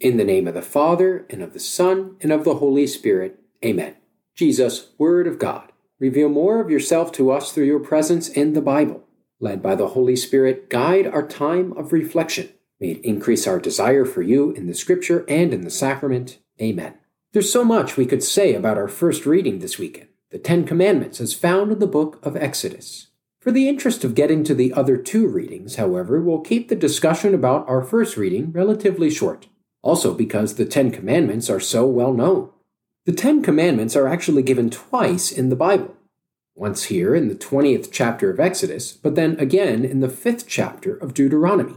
In the name of the Father, and of the Son, and of the Holy Spirit. Amen. Jesus, Word of God, reveal more of yourself to us through your presence in the Bible. Led by the Holy Spirit, guide our time of reflection. May it increase our desire for you in the Scripture and in the sacrament. Amen. There's so much we could say about our first reading this weekend, the Ten Commandments, as found in the book of Exodus. For the interest of getting to the other two readings, however, we'll keep the discussion about our first reading relatively short also because the Ten Commandments are so well known. The Ten Commandments are actually given twice in the Bible once here in the 20th chapter of Exodus, but then again in the 5th chapter of Deuteronomy.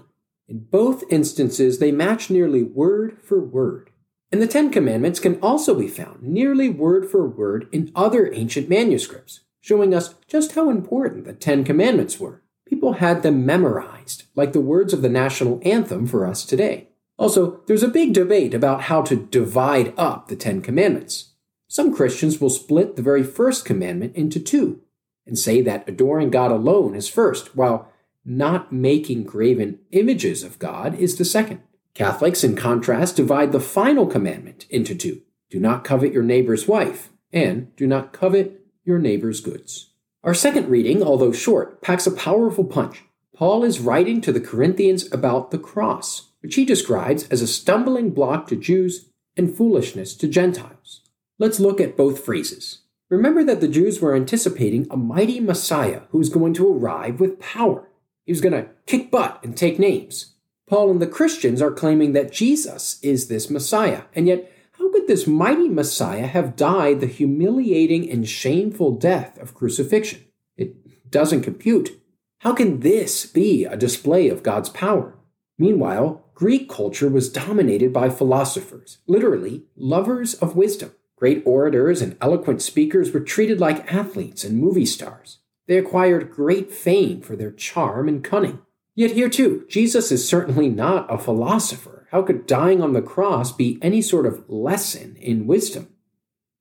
In both instances, they match nearly word for word. And the Ten Commandments can also be found nearly word for word in other ancient manuscripts, showing us just how important the Ten Commandments were. People had them memorized, like the words of the national anthem for us today. Also, there's a big debate about how to divide up the Ten Commandments. Some Christians will split the very first commandment into two and say that adoring God alone is first, while not making graven images of God is the second. Catholics, in contrast, divide the final commandment into two do not covet your neighbor's wife, and do not covet your neighbor's goods. Our second reading, although short, packs a powerful punch. Paul is writing to the Corinthians about the cross, which he describes as a stumbling block to Jews and foolishness to Gentiles. Let's look at both phrases. Remember that the Jews were anticipating a mighty Messiah who was going to arrive with power. He was going to kick butt and take names. Paul and the Christians are claiming that Jesus is this Messiah, and yet how could this mighty Messiah have died the humiliating and shameful death of crucifixion? It doesn't compute. How can this be a display of God's power? Meanwhile, Greek culture was dominated by philosophers, literally lovers of wisdom. Great orators and eloquent speakers were treated like athletes and movie stars. They acquired great fame for their charm and cunning. Yet here too, Jesus is certainly not a philosopher. How could dying on the cross be any sort of lesson in wisdom?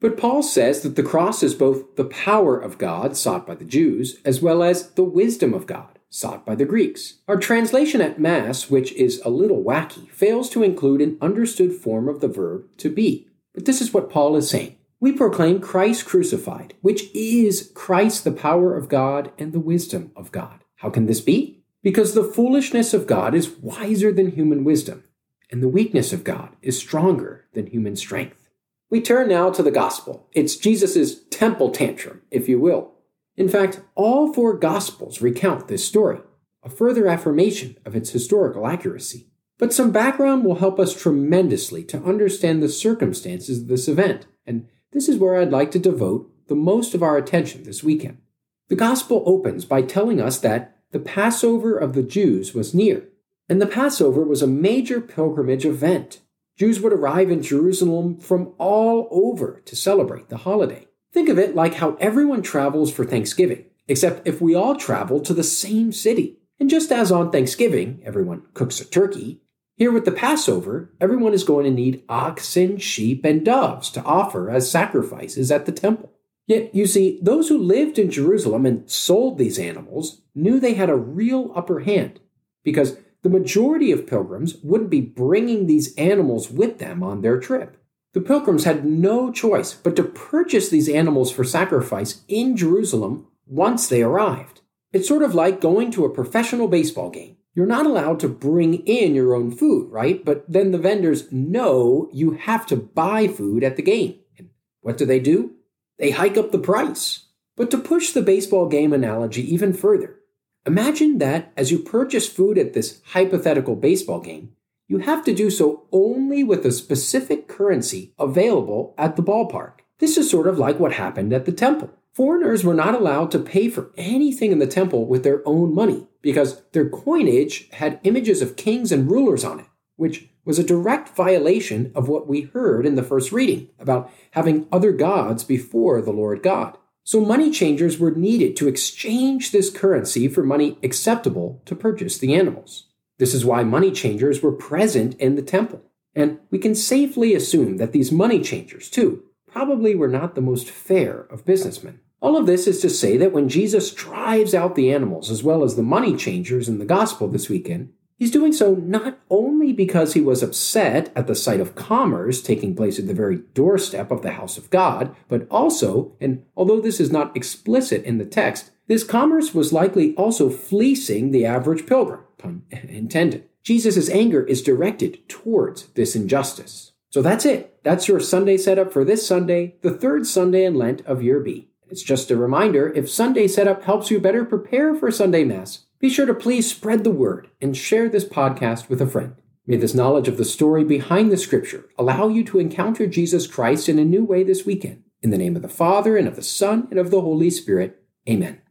But Paul says that the cross is both the power of God sought by the Jews, as well as the wisdom of God sought by the Greeks. Our translation at Mass, which is a little wacky, fails to include an understood form of the verb to be. But this is what Paul is saying. We proclaim Christ crucified, which is Christ the power of God and the wisdom of God. How can this be? Because the foolishness of God is wiser than human wisdom, and the weakness of God is stronger than human strength. We turn now to the gospel. It's Jesus' temple tantrum, if you will. In fact, all four Gospels recount this story, a further affirmation of its historical accuracy. But some background will help us tremendously to understand the circumstances of this event, and this is where I'd like to devote the most of our attention this weekend. The Gospel opens by telling us that the Passover of the Jews was near, and the Passover was a major pilgrimage event. Jews would arrive in Jerusalem from all over to celebrate the holiday. Think of it like how everyone travels for Thanksgiving, except if we all travel to the same city. And just as on Thanksgiving, everyone cooks a turkey, here with the Passover, everyone is going to need oxen, sheep, and doves to offer as sacrifices at the temple. Yet, you see, those who lived in Jerusalem and sold these animals knew they had a real upper hand, because the majority of pilgrims wouldn't be bringing these animals with them on their trip. The pilgrims had no choice but to purchase these animals for sacrifice in Jerusalem once they arrived. It's sort of like going to a professional baseball game. You're not allowed to bring in your own food, right? But then the vendors know you have to buy food at the game. And what do they do? They hike up the price. But to push the baseball game analogy even further, imagine that as you purchase food at this hypothetical baseball game, you have to do so only with a specific currency available at the ballpark. This is sort of like what happened at the temple. Foreigners were not allowed to pay for anything in the temple with their own money because their coinage had images of kings and rulers on it, which was a direct violation of what we heard in the first reading about having other gods before the Lord God. So money changers were needed to exchange this currency for money acceptable to purchase the animals. This is why money changers were present in the temple. And we can safely assume that these money changers, too, probably were not the most fair of businessmen. All of this is to say that when Jesus drives out the animals as well as the money changers in the gospel this weekend, He's doing so not only because he was upset at the sight of commerce taking place at the very doorstep of the house of God, but also, and although this is not explicit in the text, this commerce was likely also fleecing the average pilgrim, pun intended. Jesus' anger is directed towards this injustice. So that's it. That's your Sunday setup for this Sunday, the third Sunday in Lent of year B. It's just a reminder if Sunday setup helps you better prepare for Sunday Mass, be sure to please spread the word and share this podcast with a friend. May this knowledge of the story behind the scripture allow you to encounter Jesus Christ in a new way this weekend. In the name of the Father, and of the Son, and of the Holy Spirit, amen.